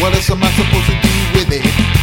What else am I supposed to do with it?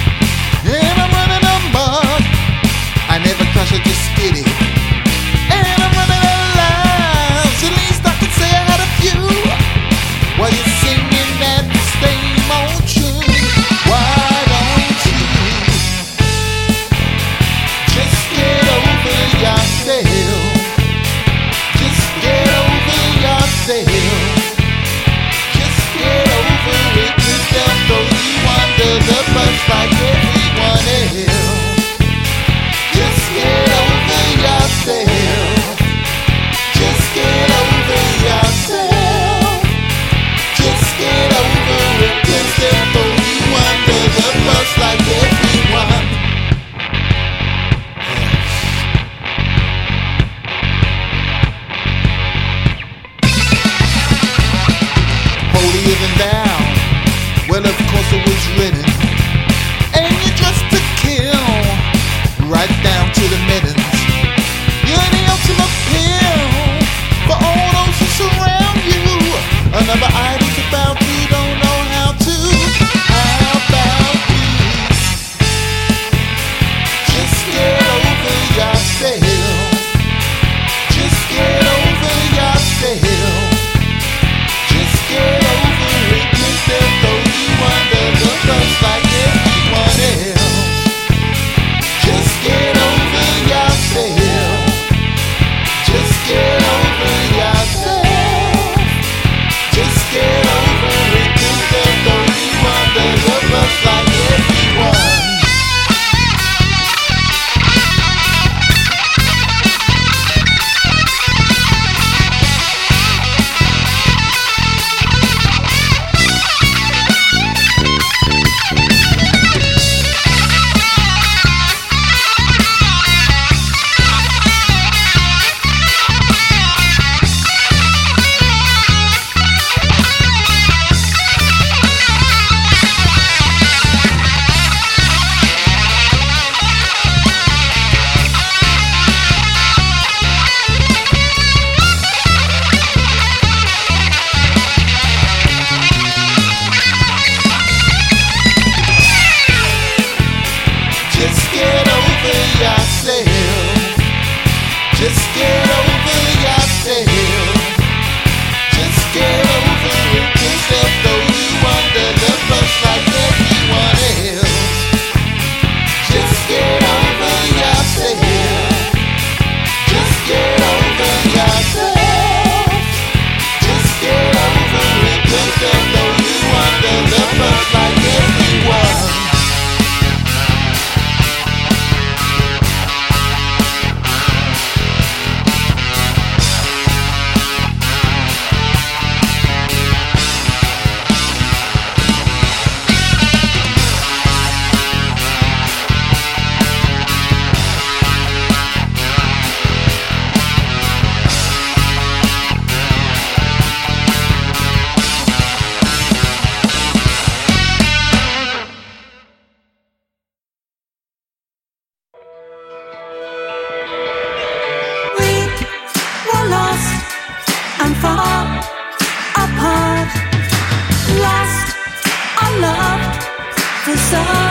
sorry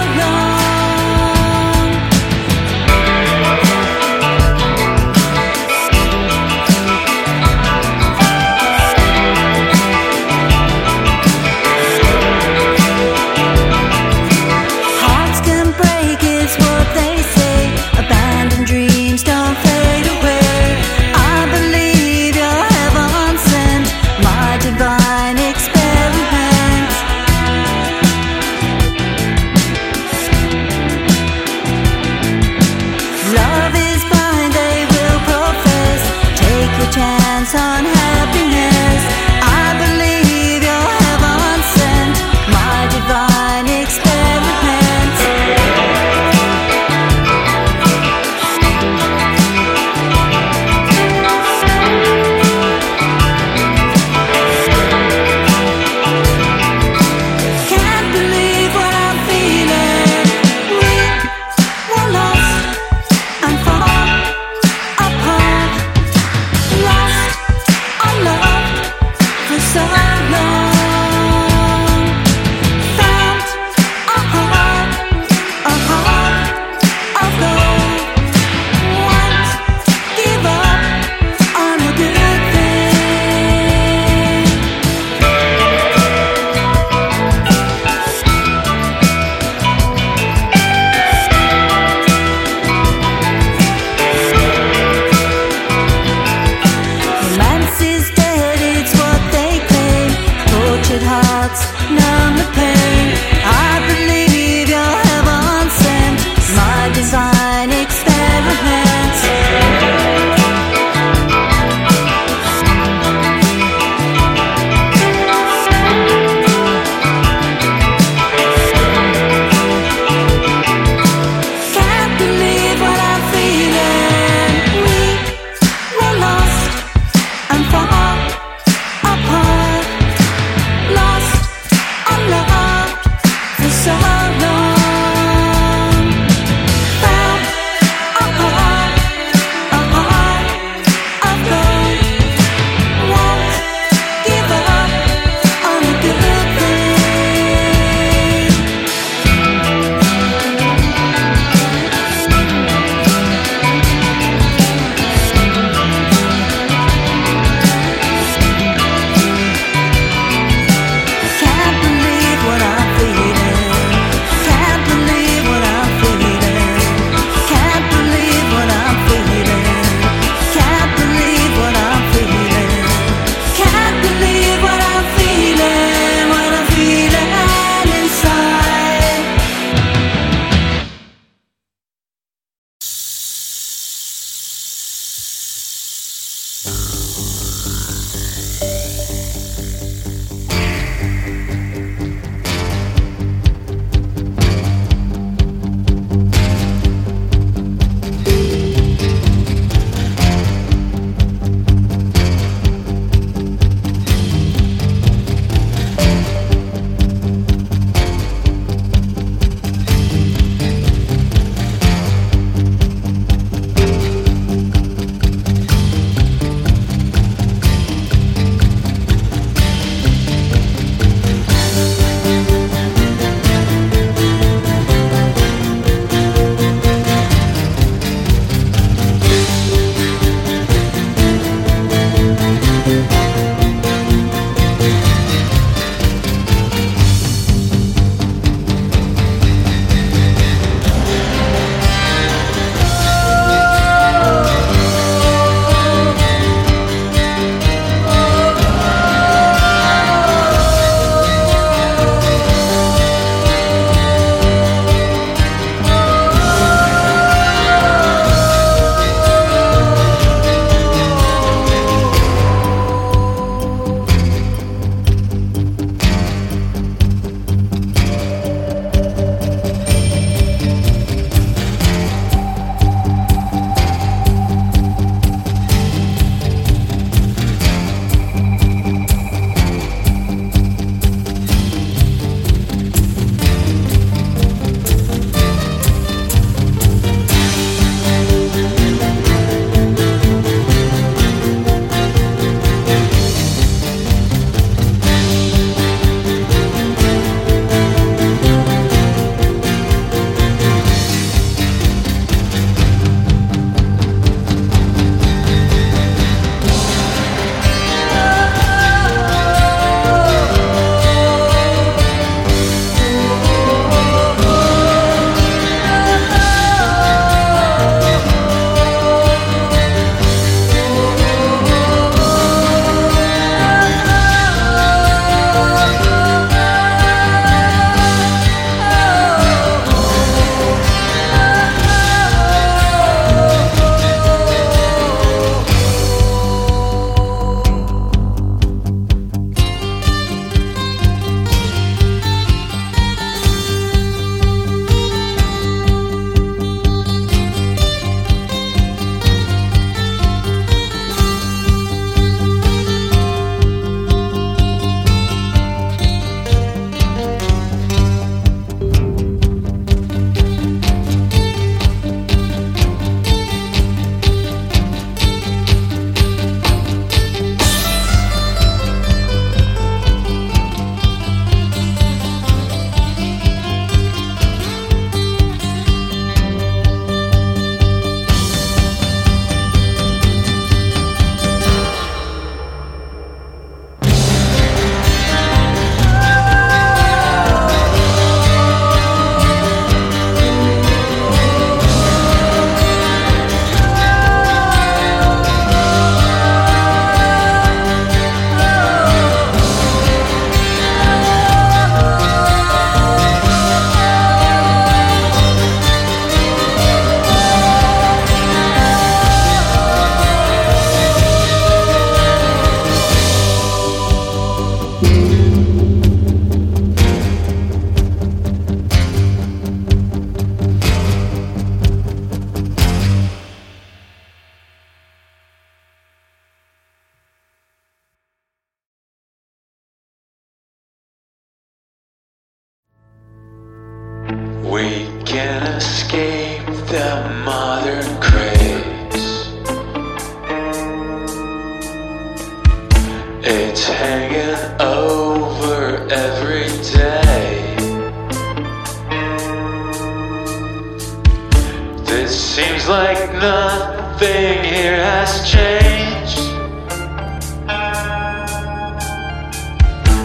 seems like nothing here has changed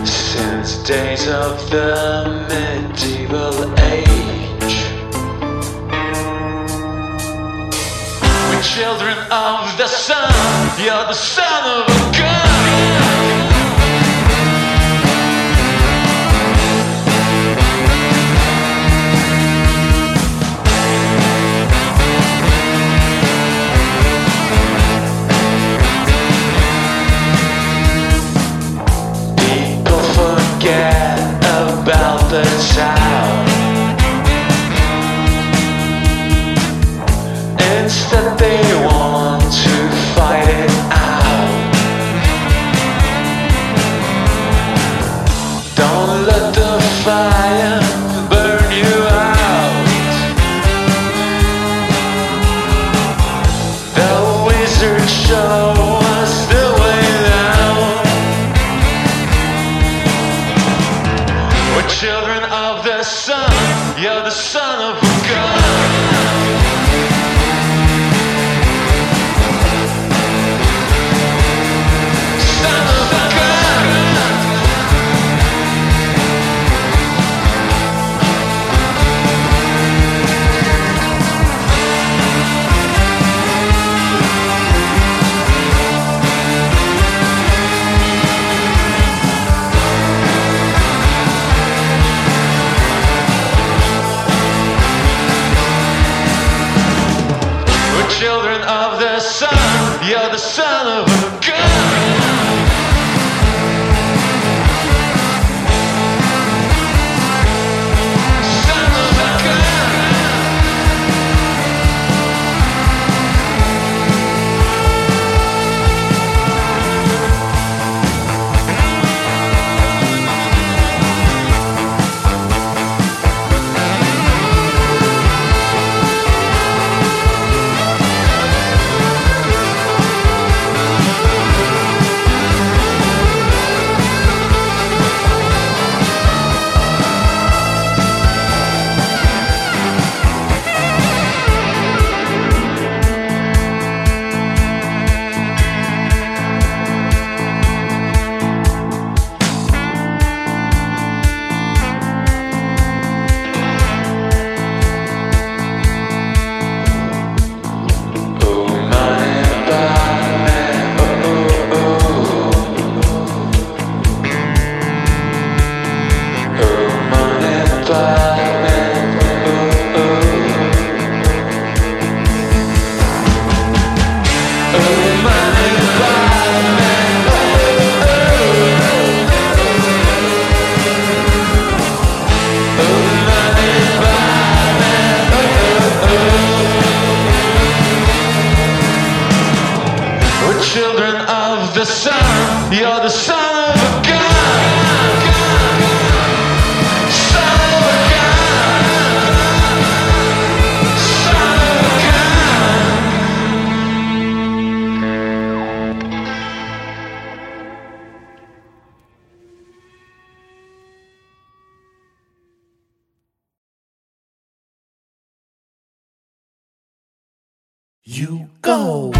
since days of the medieval age. We're children of the sun, you're the son of a gun. forget about the child. the thing. you go.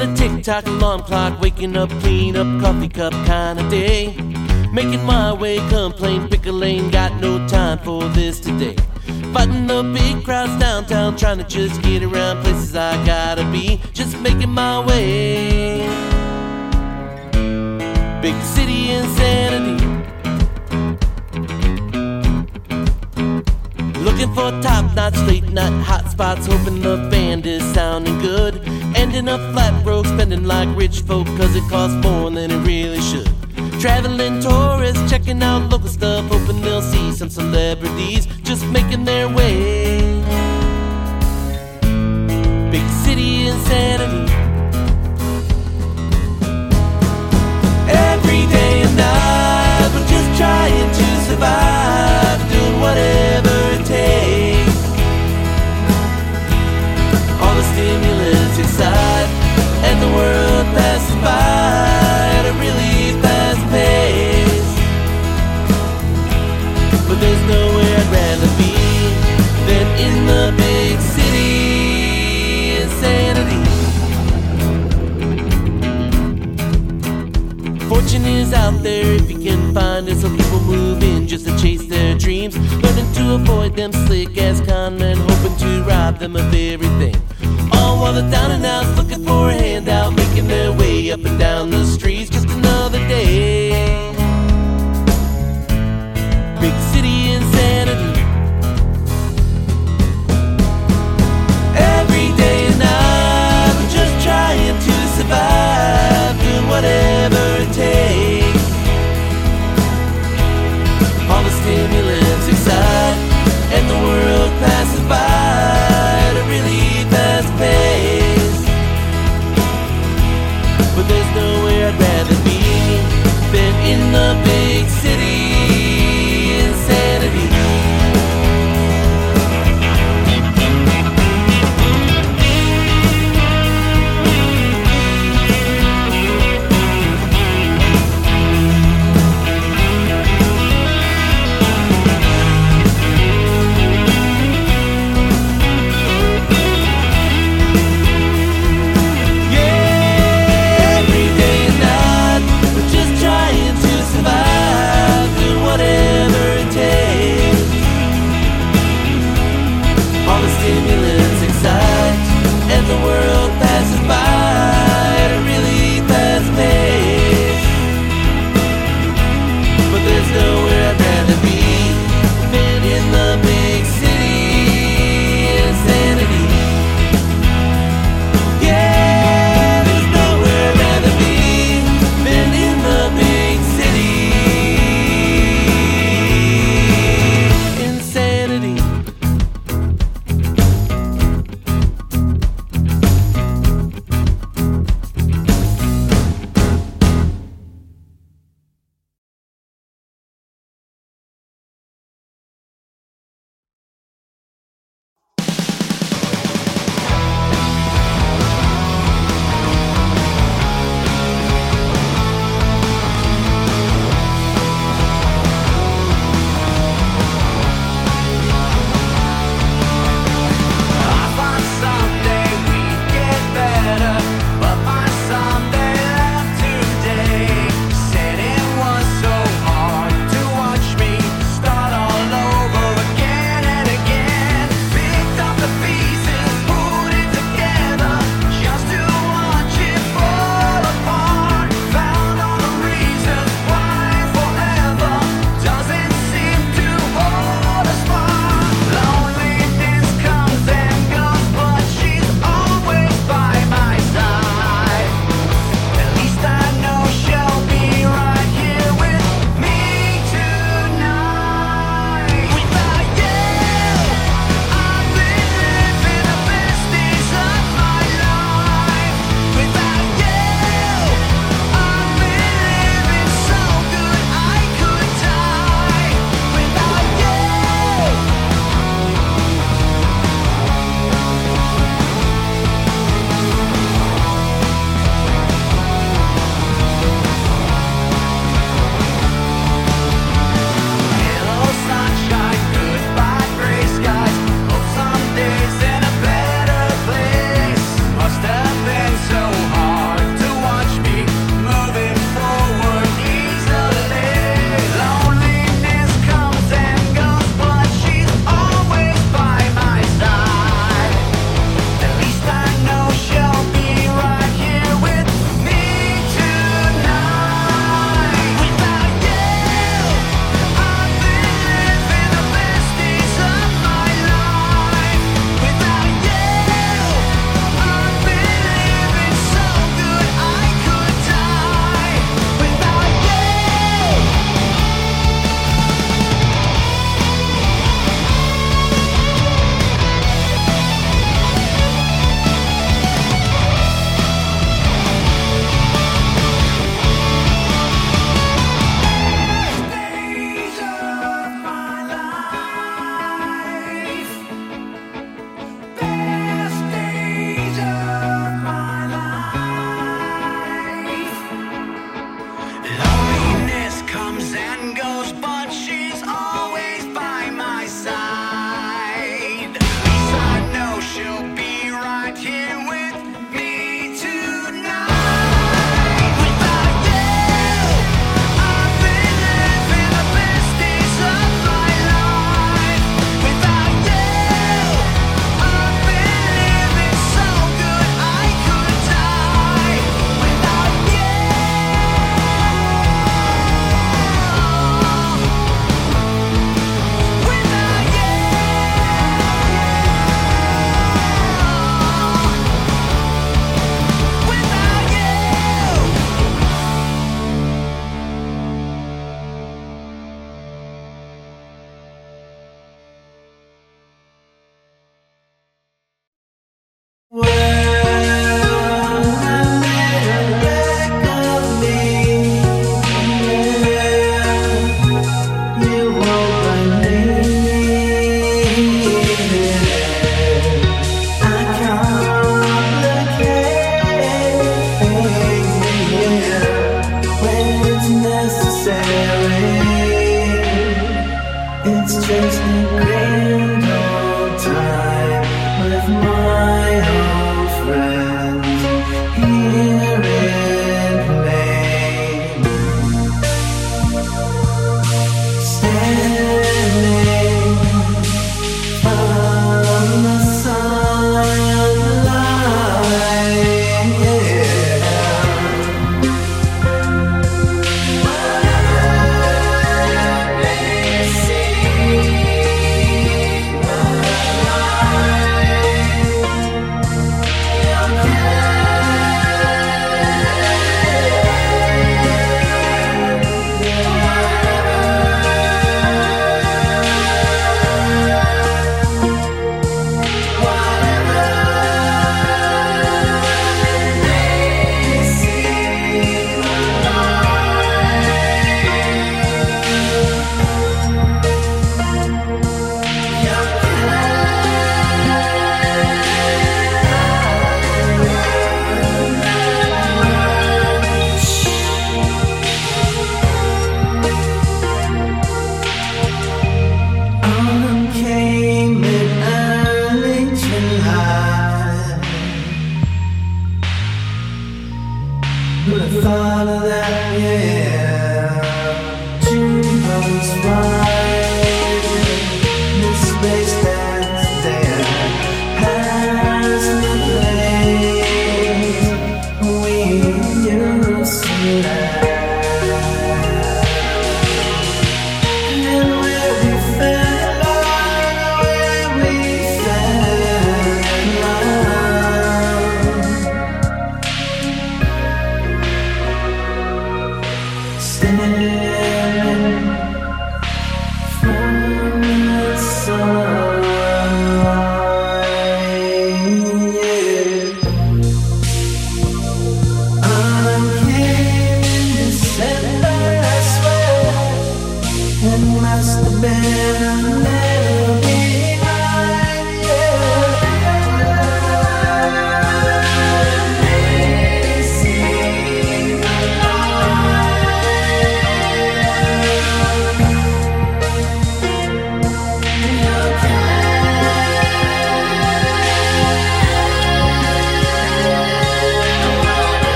Another tick tock alarm clock, waking up, clean up, coffee cup kind of day. Making my way, complain, pick a lane, got no time for this today. Fighting the big crowds downtown, trying to just get around places I gotta be. Just making my way. Big city insanity. Looking for top notch late night hot spots, hoping the band is sounding good. Ending up flat broke, spending like rich folk, cause it costs more than it really should. Traveling tourists, checking out local stuff, hoping they'll see some celebrities just making their way. Big city insanity. Every day and night, we're just trying to survive, doing whatever world passes by at a really fast pace. But there's nowhere I'd rather be than in the big city insanity. Fortune is out there if you can find it, so people move in just to chase their dreams. Learning to avoid them slick ass con men, hoping to rob them of everything. While the down and outs looking for a handout, making their way up and down the streets. Just another day.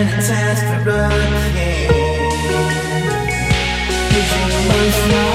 And a task for a king. But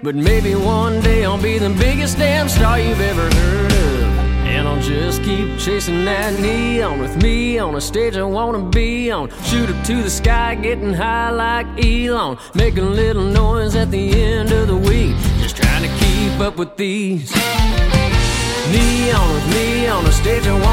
But maybe one day I'll be the biggest damn star you've ever heard of. And I'll just keep chasing that neon with me on a stage I wanna be on. Shoot up to the sky, getting high like Elon. Make a little noise at the end of the week. Just trying to keep up with these. Neon with me on the stage I wanna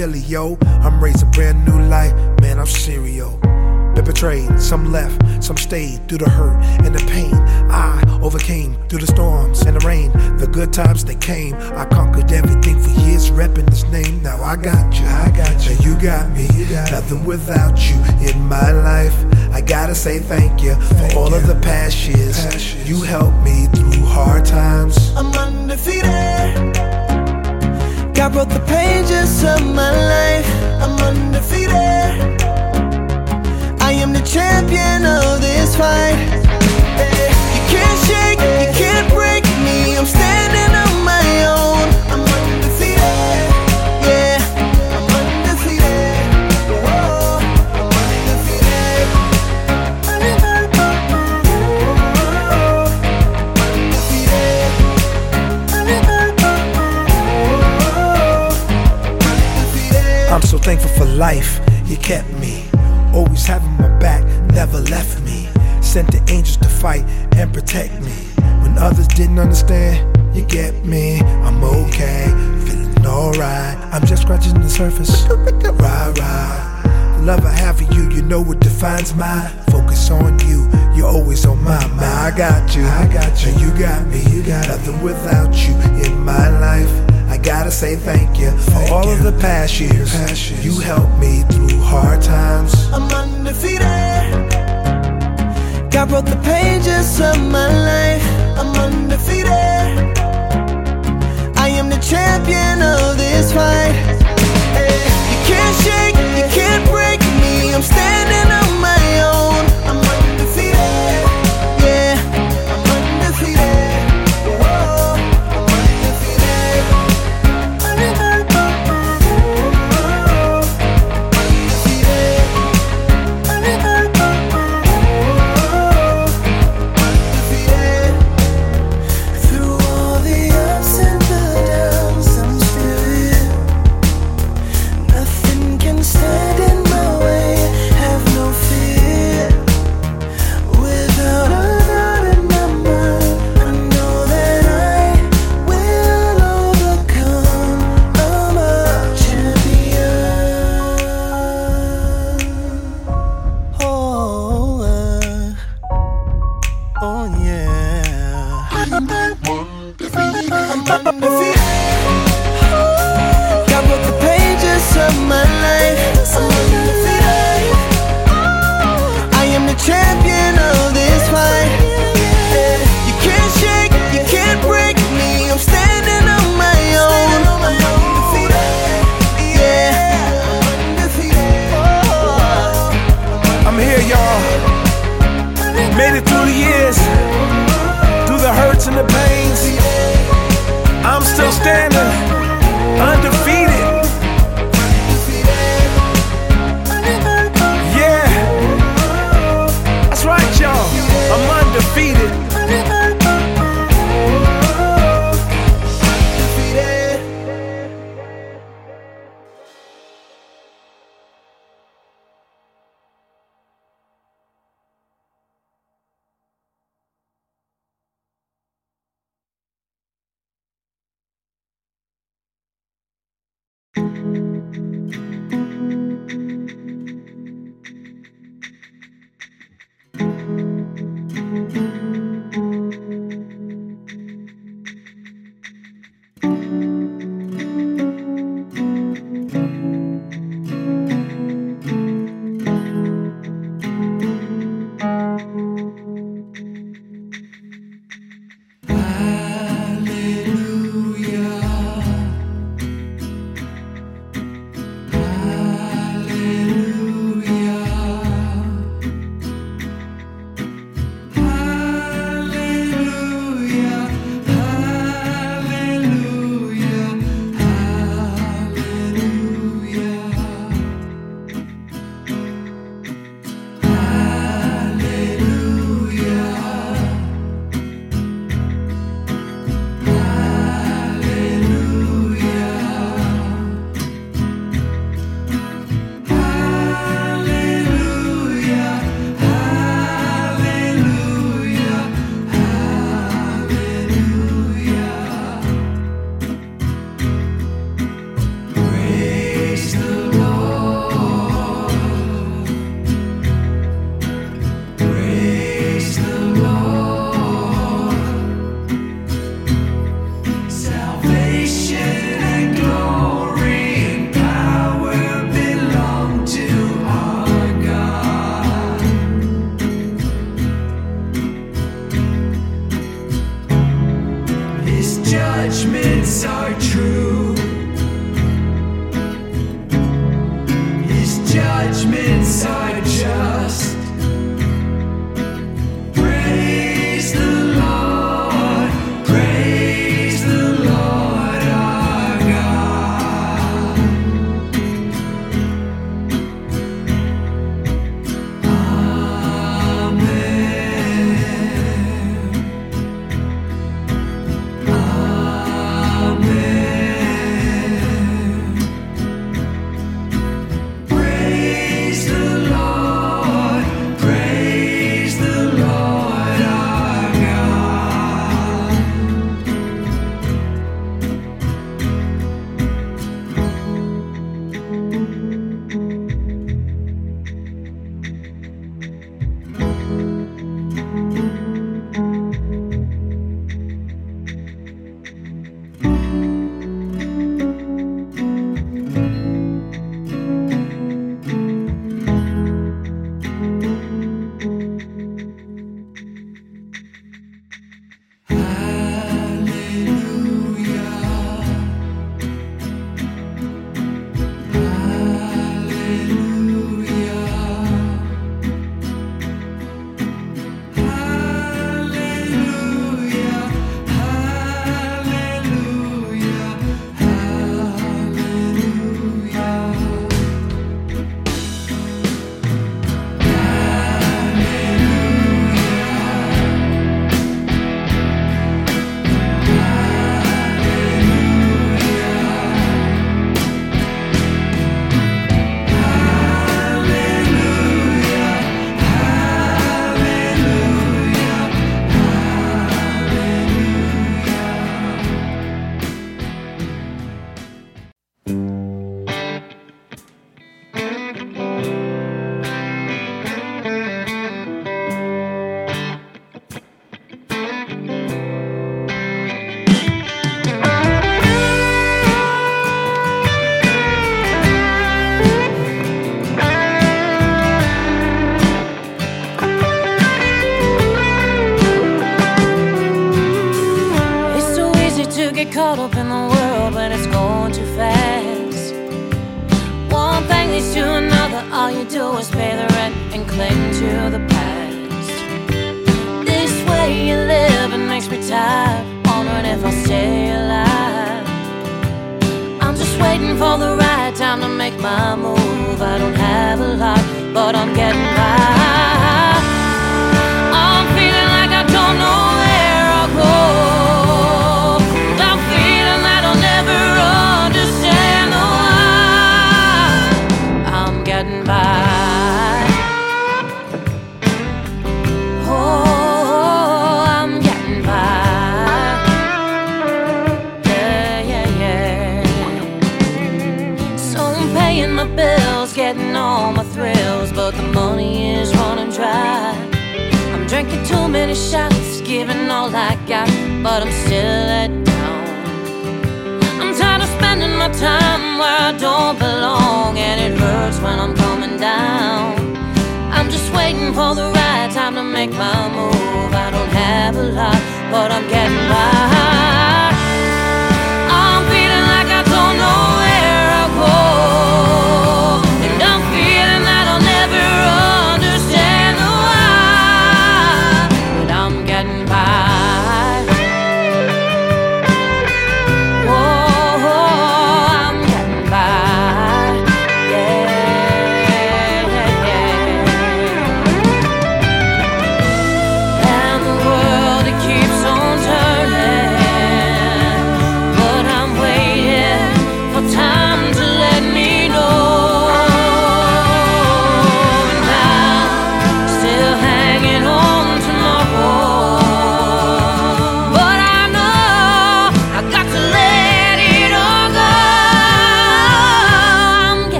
I'm at a millio. I'm raising brand new life, man, I'm serial. Been betrayed, some left, some stayed through the hurt and the pain. I overcame through the storms and the rain. The good times they came. I conquered everything for years, repping this name. Now I got you, I got you, you got me. You got Nothing without you in my life. I gotta say thank you for all of the past years. You helped me through hard times. I'm undefeated. Wrote the pages of my life. I'm undefeated. I am the champion of this fight. You can't shake, you can't break me. I'm standing on thankful for life, you kept me. Always having my back, never left me. Sent the angels to fight and protect me. When others didn't understand, you get me. I'm okay, feeling alright. I'm just scratching the surface. Ride, ride. The love I have for you, you know what defines my focus on you. You're always on my mind. I got you, I got you, you got me. You got nothing without you in my life. Gotta say thank you for all of the past years. You helped me through hard times. I'm undefeated. God wrote the pages of my life. I'm undefeated. I am the champion of this fight. Hey, you can't shake, you can't break me. I'm standing on my own.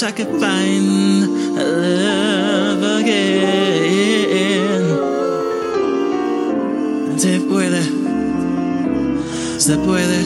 wish I could find love again. Se puede se puede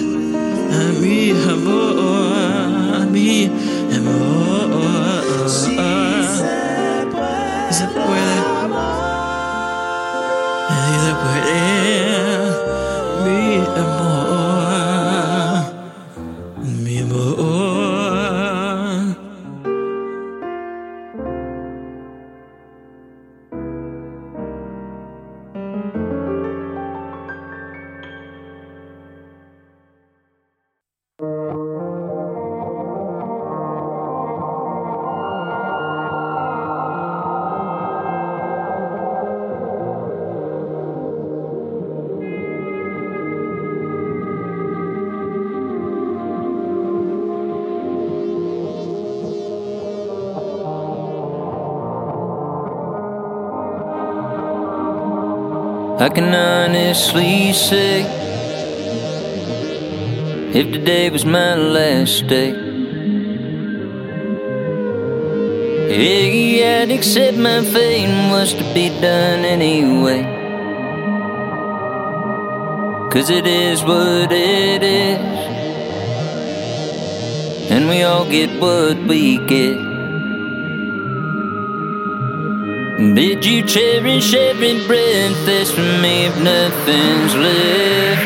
can honestly say if today was my last day, yeah, I'd accept my fate was to be done anyway. Cause it is what it is, and we all get what we get. Bid you cherish every breath that's from me if nothing's left.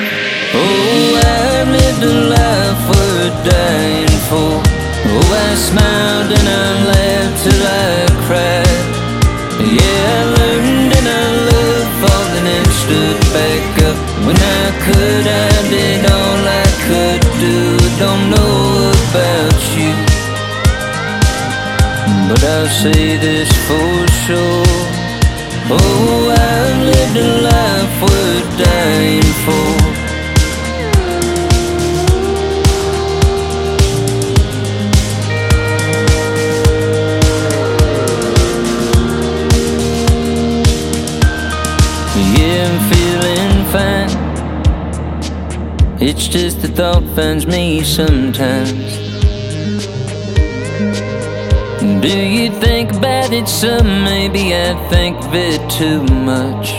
Oh, I've lived a life worth dying for. Oh, I smiled and I laughed till I cried. Yeah, I learned and I loved falling and stood back up. When I could, I did all I could do. Don't know about you. But I'll say this for sure. Oh, I've lived a life worth dying for. Yeah, I'm feeling fine. It's just the thought finds me sometimes. Do you think about it some? Maybe I think of it too much.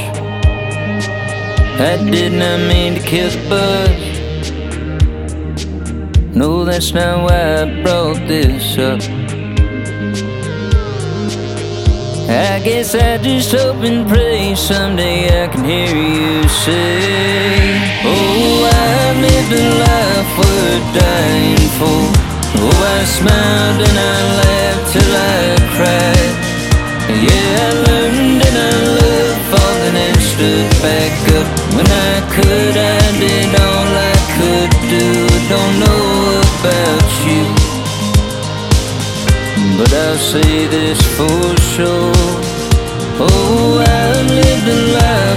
I did not mean to kiss the buzz. No, that's not why I brought this up. I guess I just hope and pray someday I can hear you say, Oh, I've lived a life worth dying for. Oh, I smiled and I laughed back. When I could, I did all I could do. Don't know about you. But I'll say this for sure. Oh, I've lived a life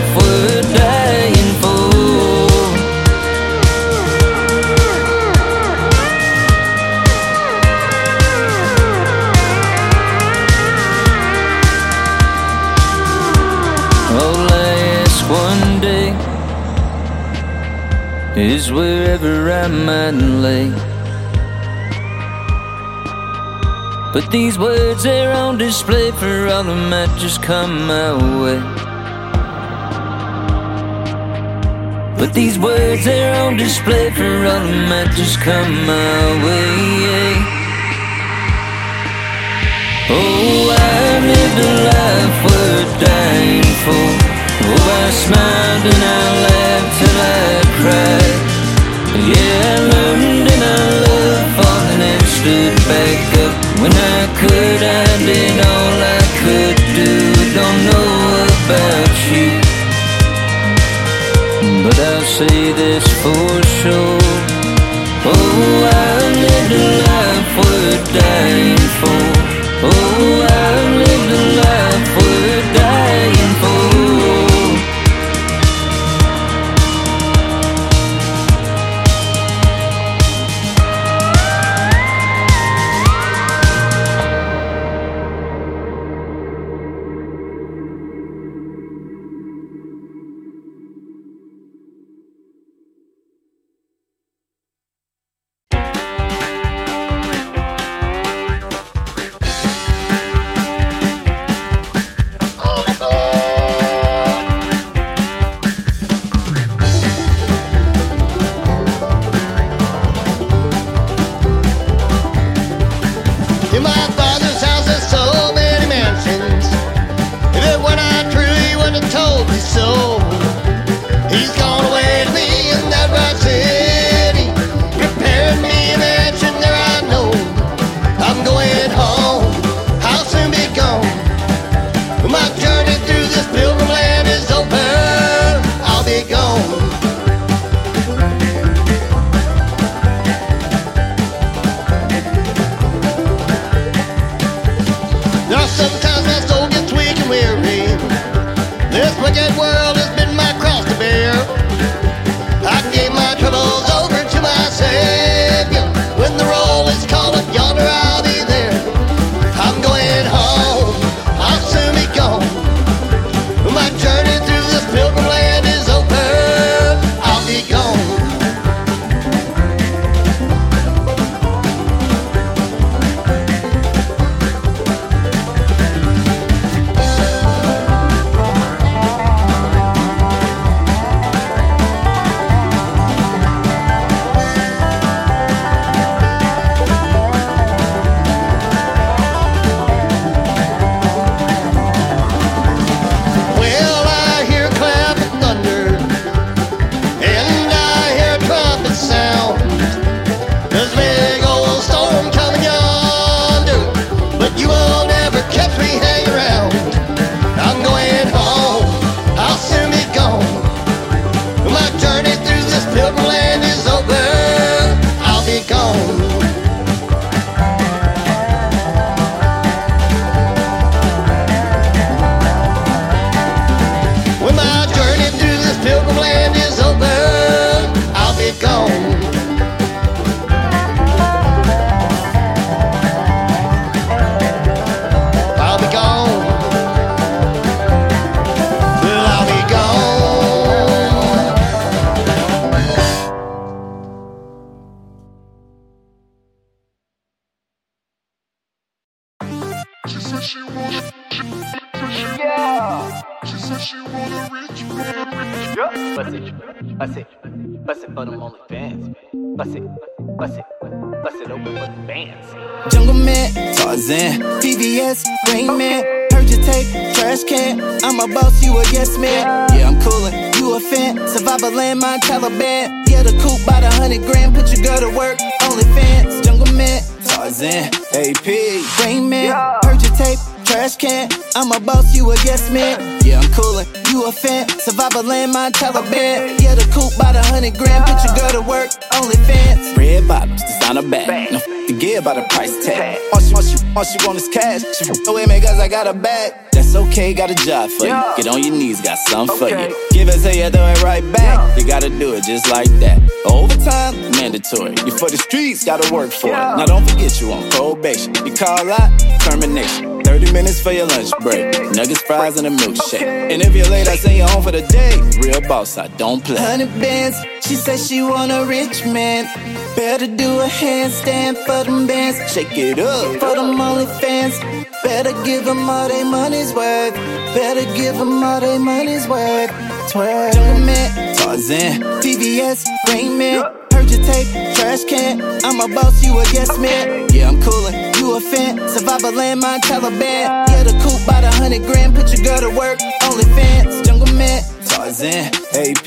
is wherever I might lay. But these words are on display for all that might just come my way. But these words are on display for all that might just come my way. Oh, I lived a life worth dying for. I smiled and I laughed till I cried. Yeah, I learned and I loved falling and stood back up. When I could, I did all I could do. Don't know about you, but I'll say this for sure. Oh, I lived a life worth dying for. Oh. I all she, want is cash. She away me cause I got a bag. That's okay, got a job for you. Get on your knees, got something for you. Give it to you, throw it right back. You gotta do it just like that. Overtime, mandatory. You for the streets, gotta work for it. Now don't forget you on probation. You call out, termination. 30 minutes for your lunch break. Nuggets, fries, and a milkshake. And if you're late, I send you home for the day. Real boss, I don't play. Hundred bands, she said she want a rich man. Better do a handstand for them bands. Shake it up for them only fans. Better give them all they money's worth. Better give them all they money's worth. Twerk. Jungle Man, Tarzan, TVS, Rain Man. Heard your tape, trash can. I'm a boss, you a yes man. Yeah, I'm coolin', you a fan. Survivor landmine, Taliban. Yeah, the coupe by the hundred grand. Put your girl to work, only fans. Jungle Man, Tarzan, AP,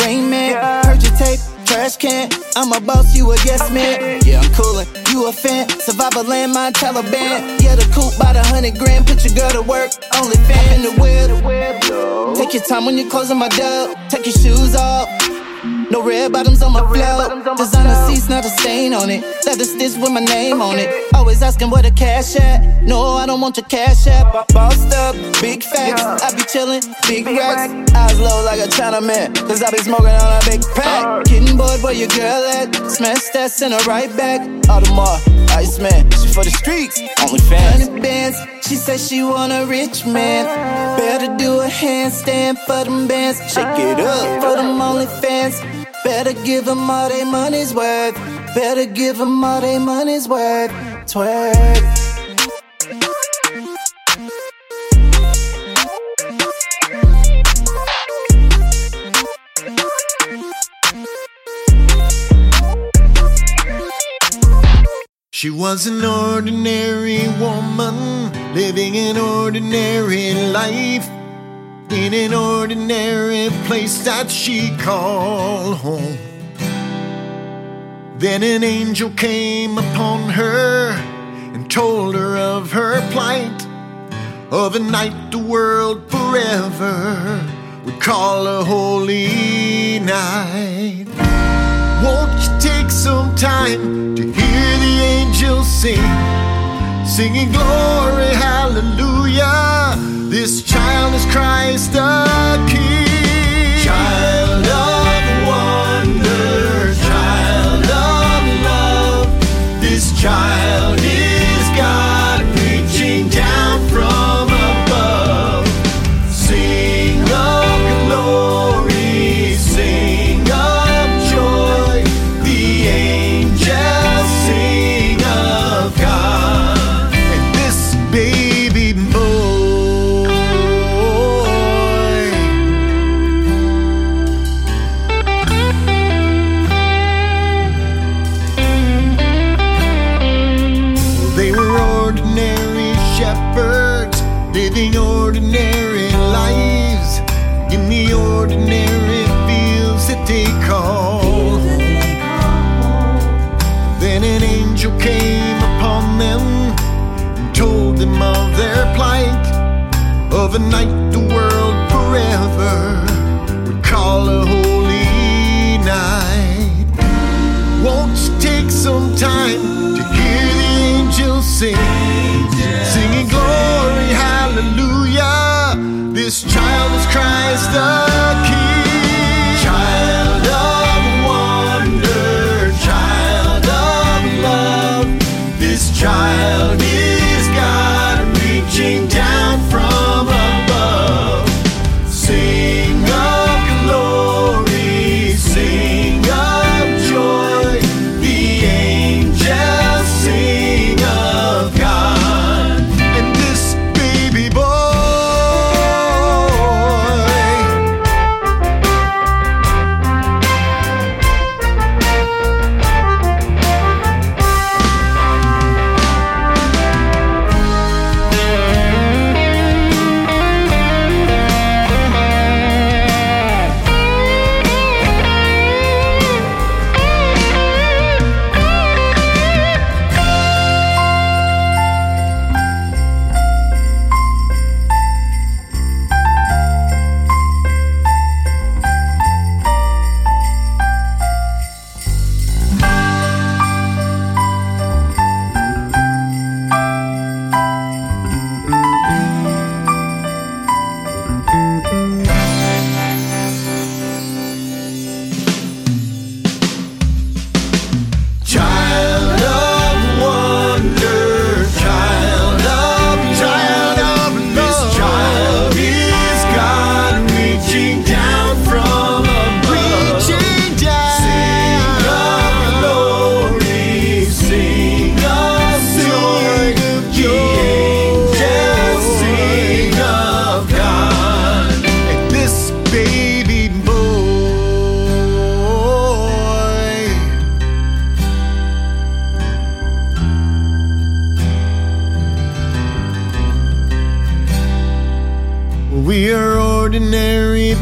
Rain Man. Heard your tape, trash can. I'm a boss, you a yes man. Yeah, I'm coolin', you a fan. Survival landmine, Taliban. Yeah, the coupe by the hundred grand. Put your girl to work. Only fan in the whip. Take your time when you're closing my door. Take your shoes off. No red bottoms on my floor. Designer seats, not a stain on it. Leather stitch with my name on it. Always asking where the cash at. No, I don't want your cash app. Bossed up, big facts. I be chillin', big racks. Eyes low like a Chinaman. Cause I be smoking on a big pack. Uh. Getting bored where your girl at. Smash that, send her right back. Audemars, Iceman. She for the streets, only fans. Bands. She said she want a rich man. Better do a handstand for them bands. Shake it up for them only fans. Better give them all they money's worth. Better give them all they money's worth. Twerk. She was an ordinary woman living an ordinary life in an ordinary place that she called home. Then an angel came upon her and told her of her plight, of a night the world forever would call a holy night. Won't you take some time to hear the angels sing, singing glory, hallelujah? This child is Christ the King.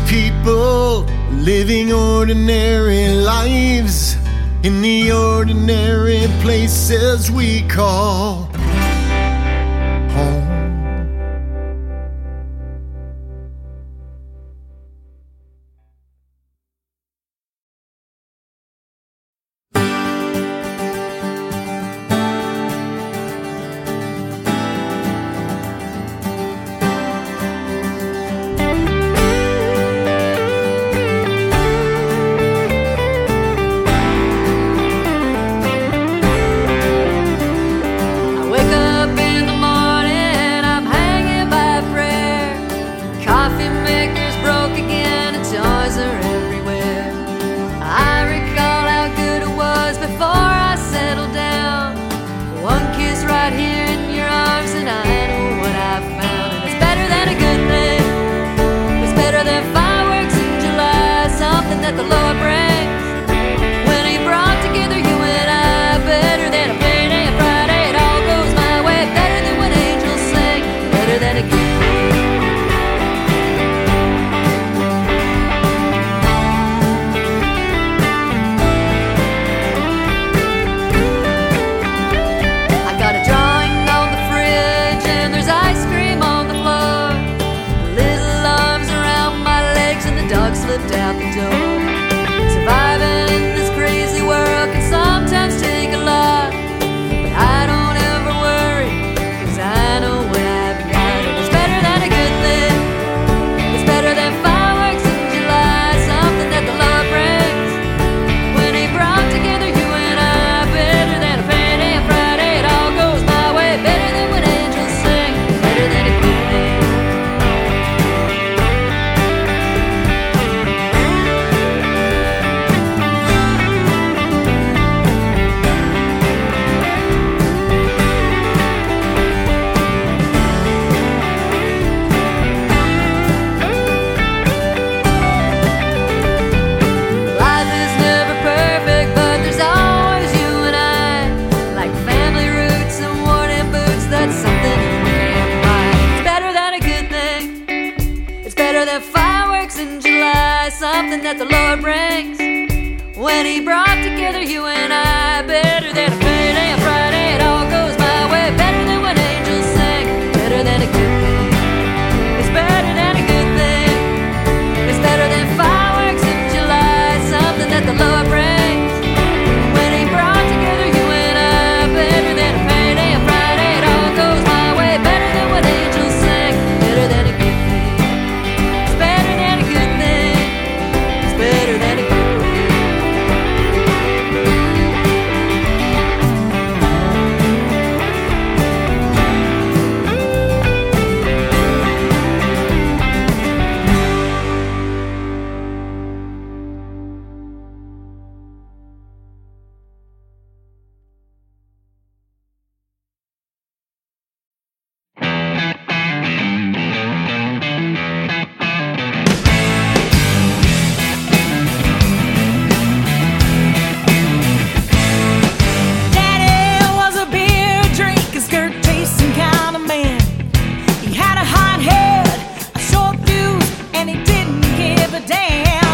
people living ordinary lives in the ordinary places we call damn.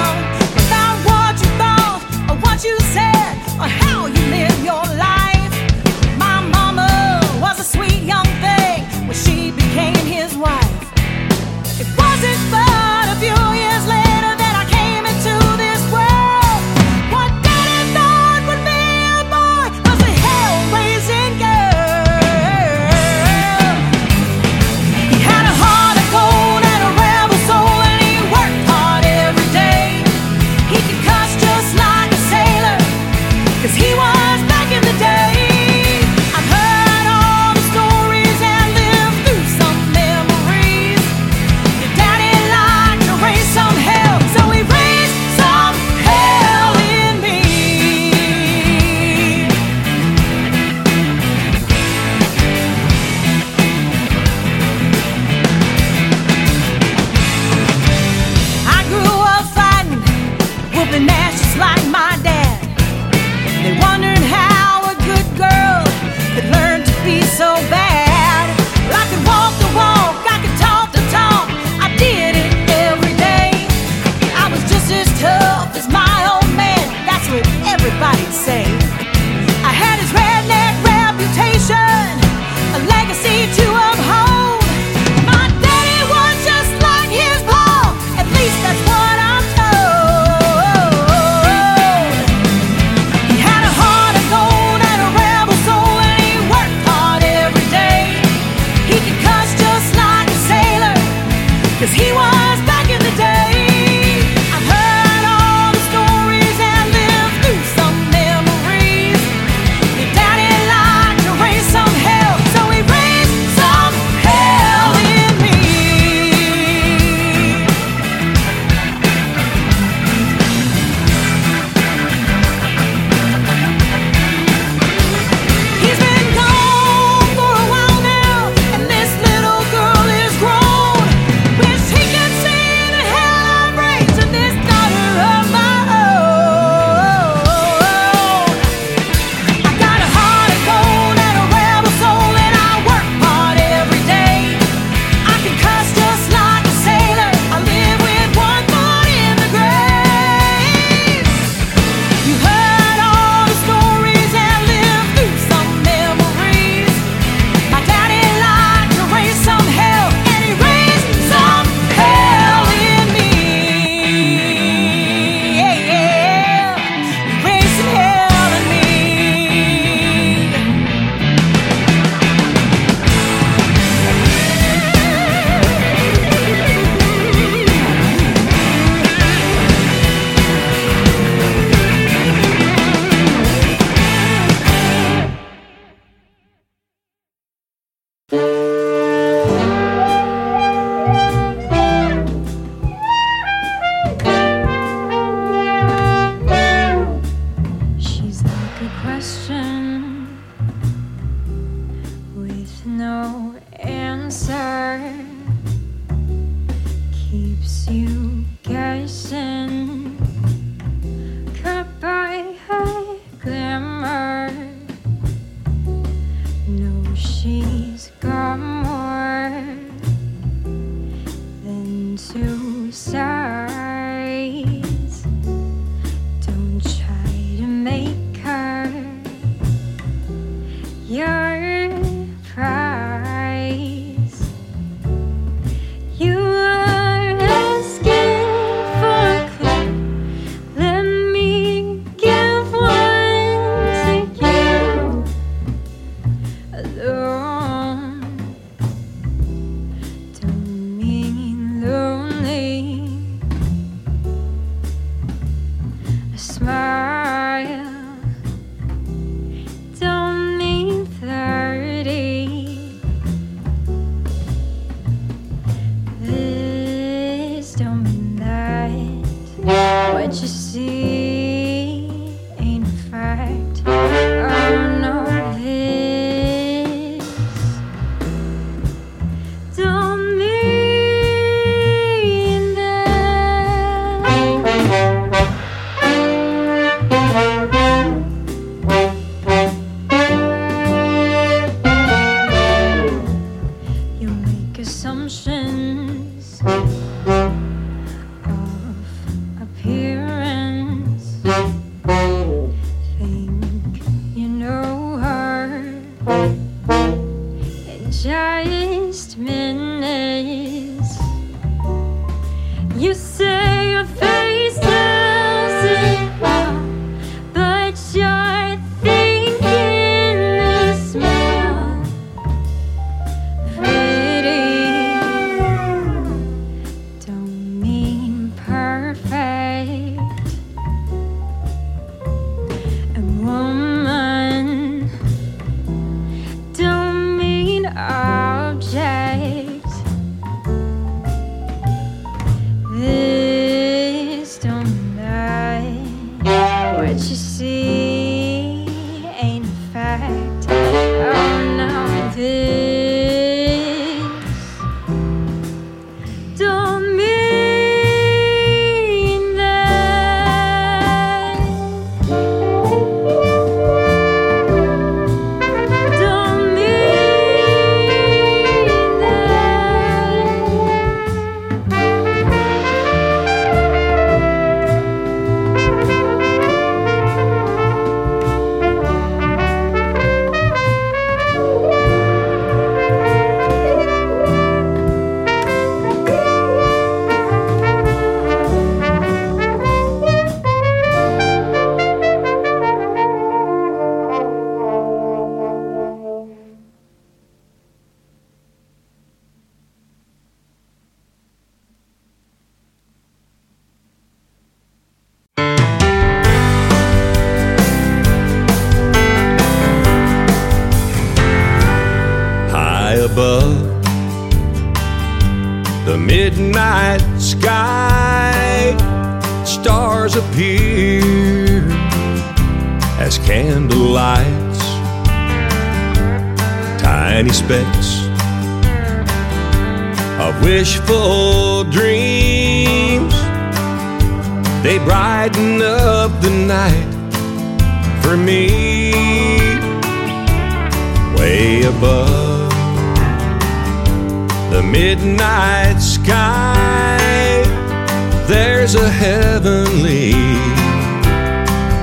heavenly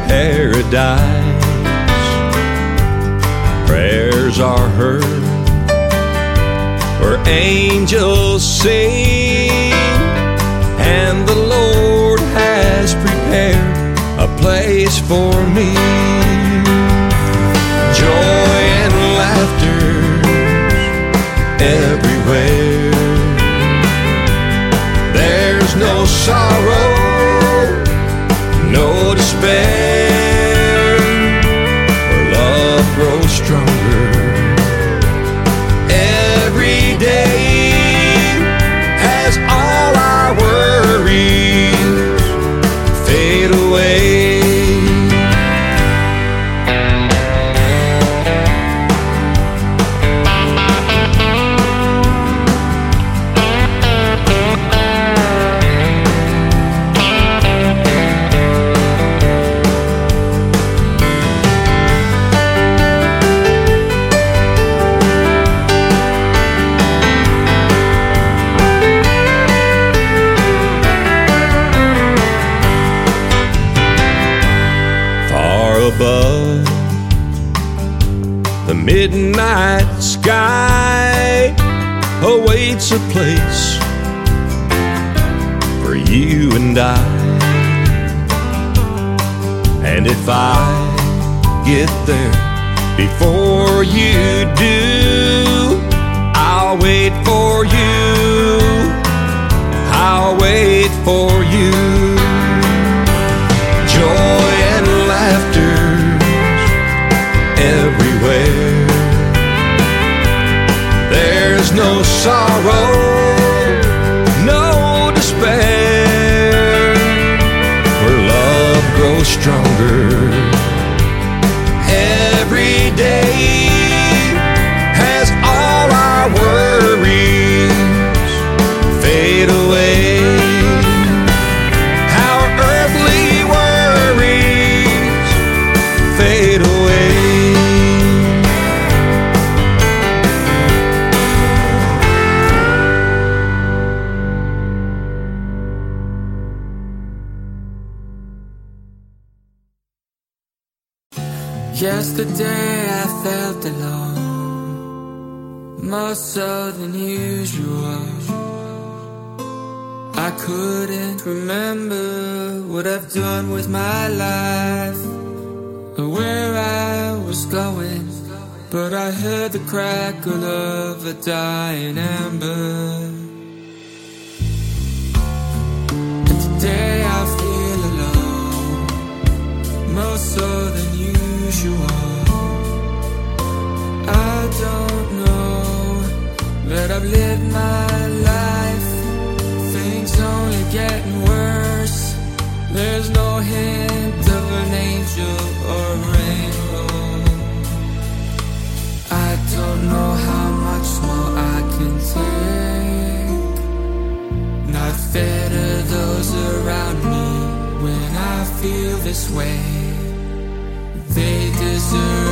paradise. Prayers are heard where angels sing, and the Lord has prepared a place for me. if I get there before you do. I'll wait for you. I'll wait for you. Joy and laughter everywhere. There's no sorrow, no despair. Where love grows stronger. so than usual. I couldn't remember what I've done with my life or where I was going, but I heard the crackle of a dying ember. I've lived my life. Things only getting worse. There's no hint of an angel or rainbow. I don't know how much more I can take. Not fair to those around me when I feel this way. They deserve.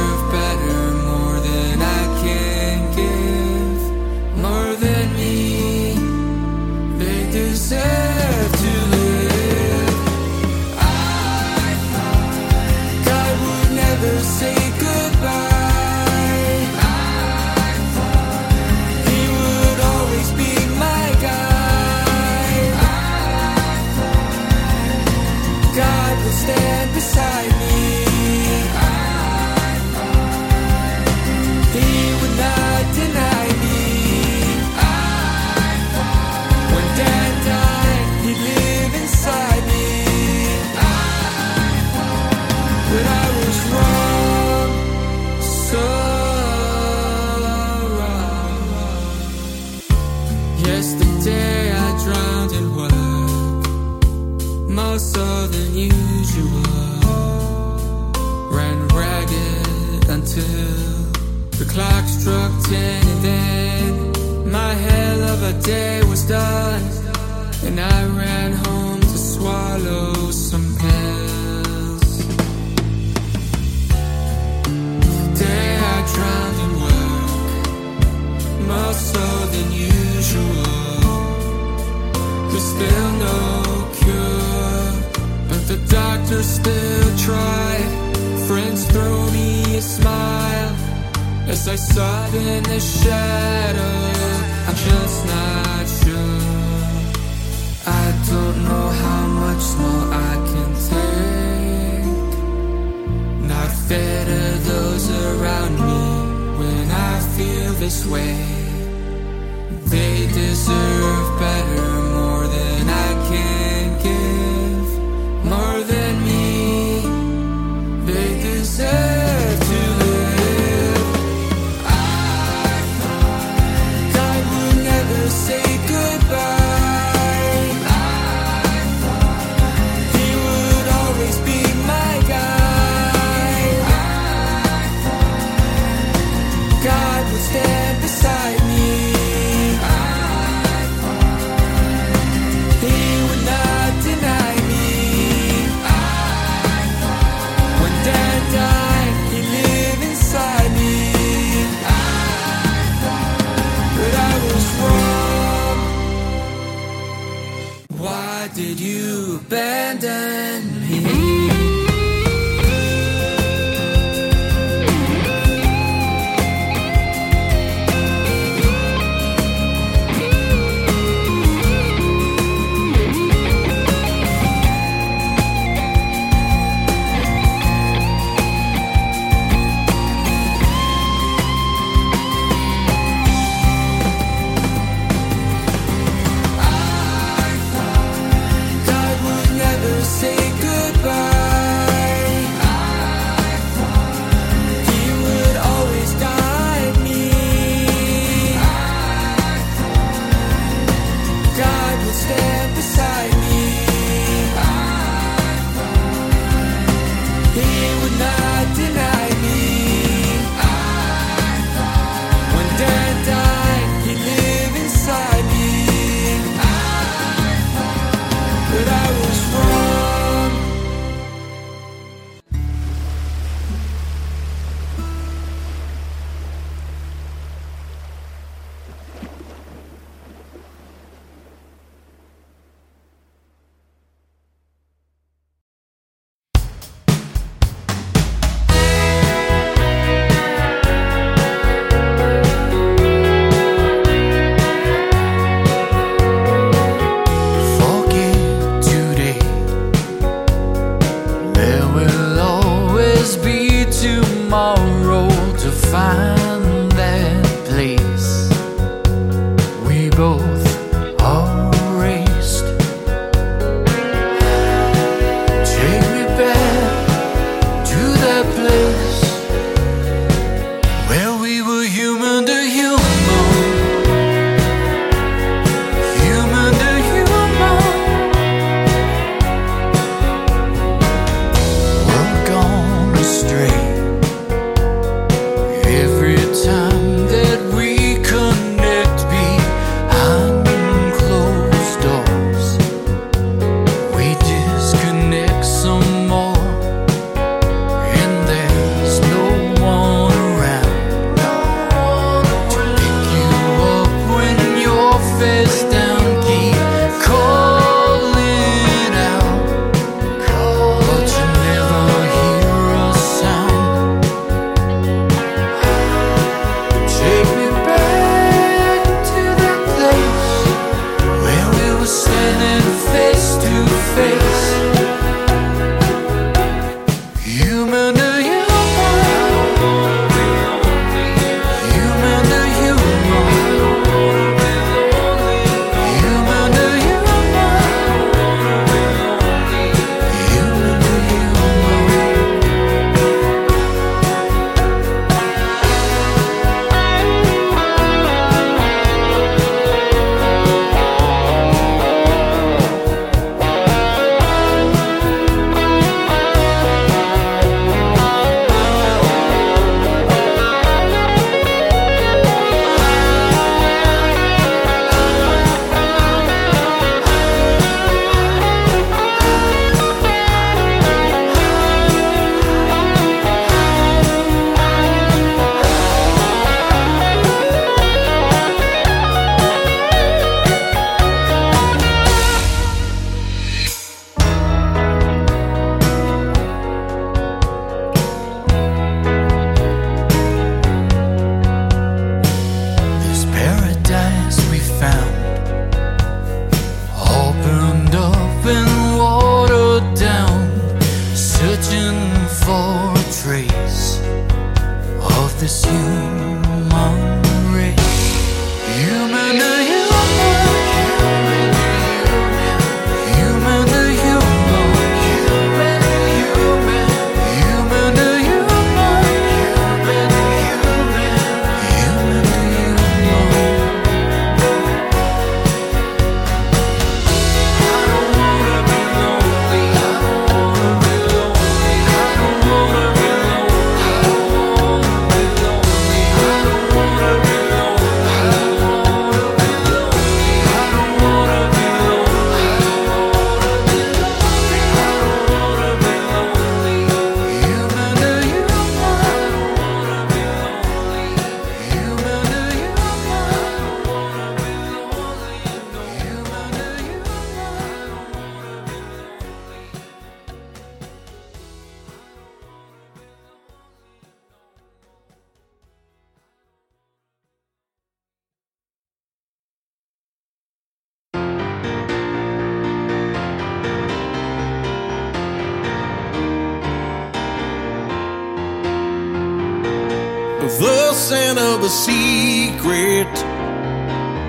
The scent of a secret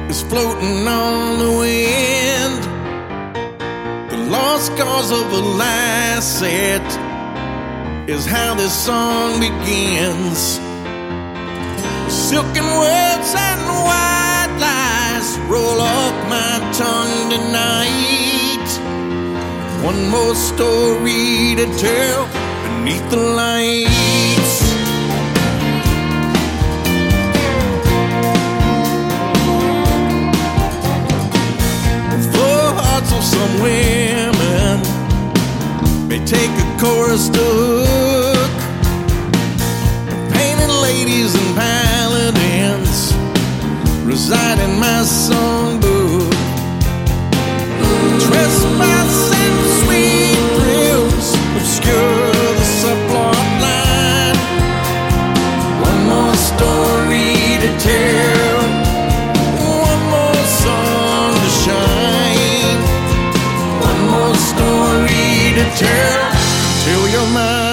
is floating on the wind. The lost cause of a lasset is how this song begins. Silken words and white lies roll off my tongue tonight. One more story to tell beneath the lights. Some women may take a chorus to hook. Painted ladies and paladins reside in my songbook. Trespassing sweet thrills obscure the subplot line. One more story to tell. Story to tell. Till you're mine.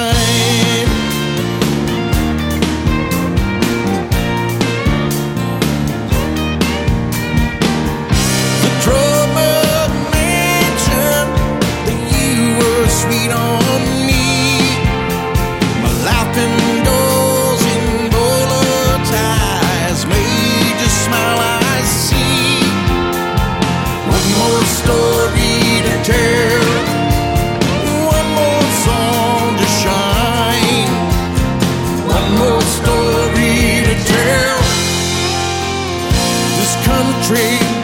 tree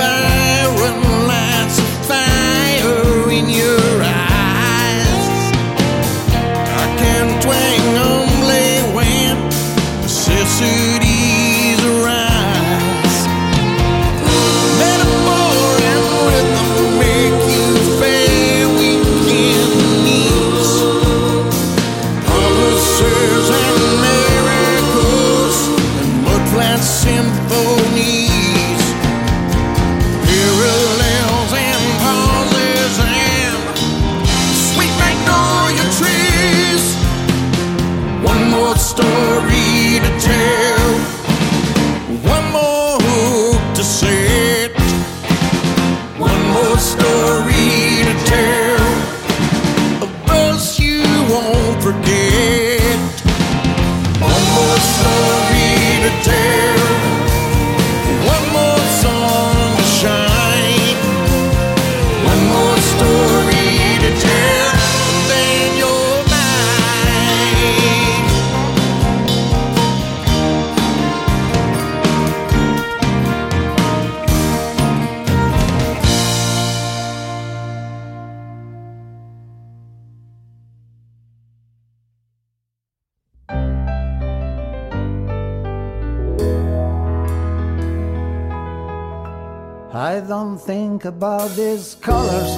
about these colors.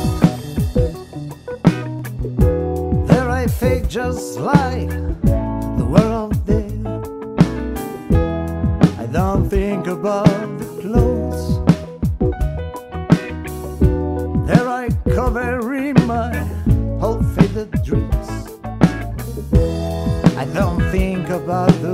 there I a fake just like the world did. I don't think about the clothes. There I cover in my whole faded dreams. I don't think about the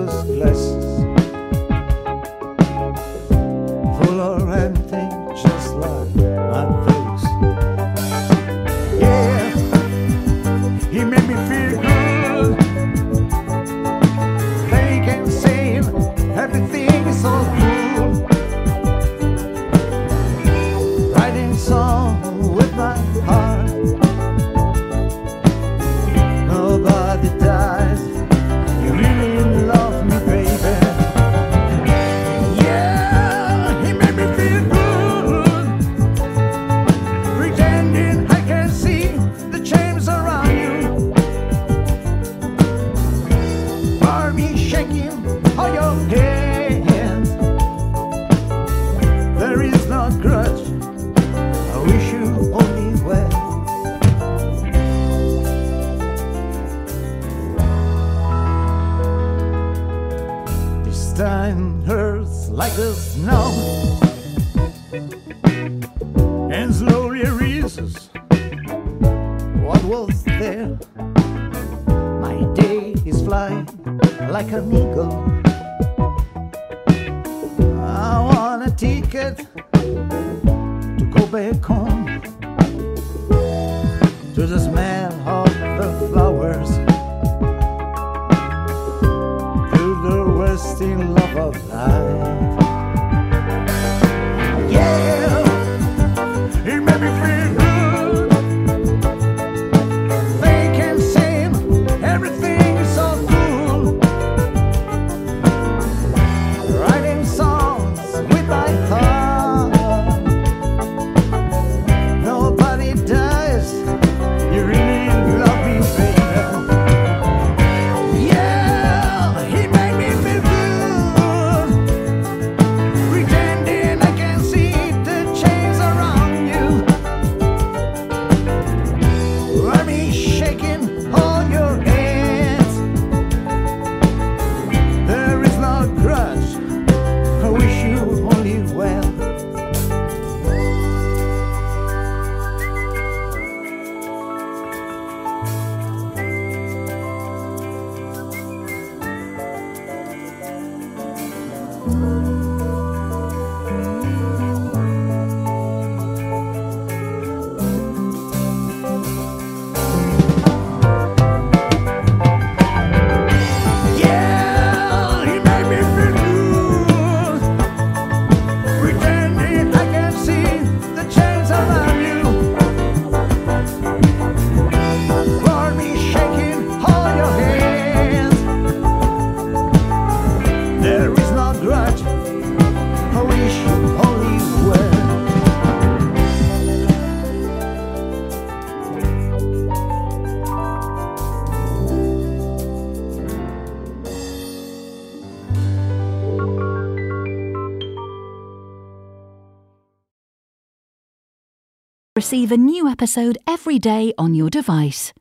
Receive a new episode every day on your device.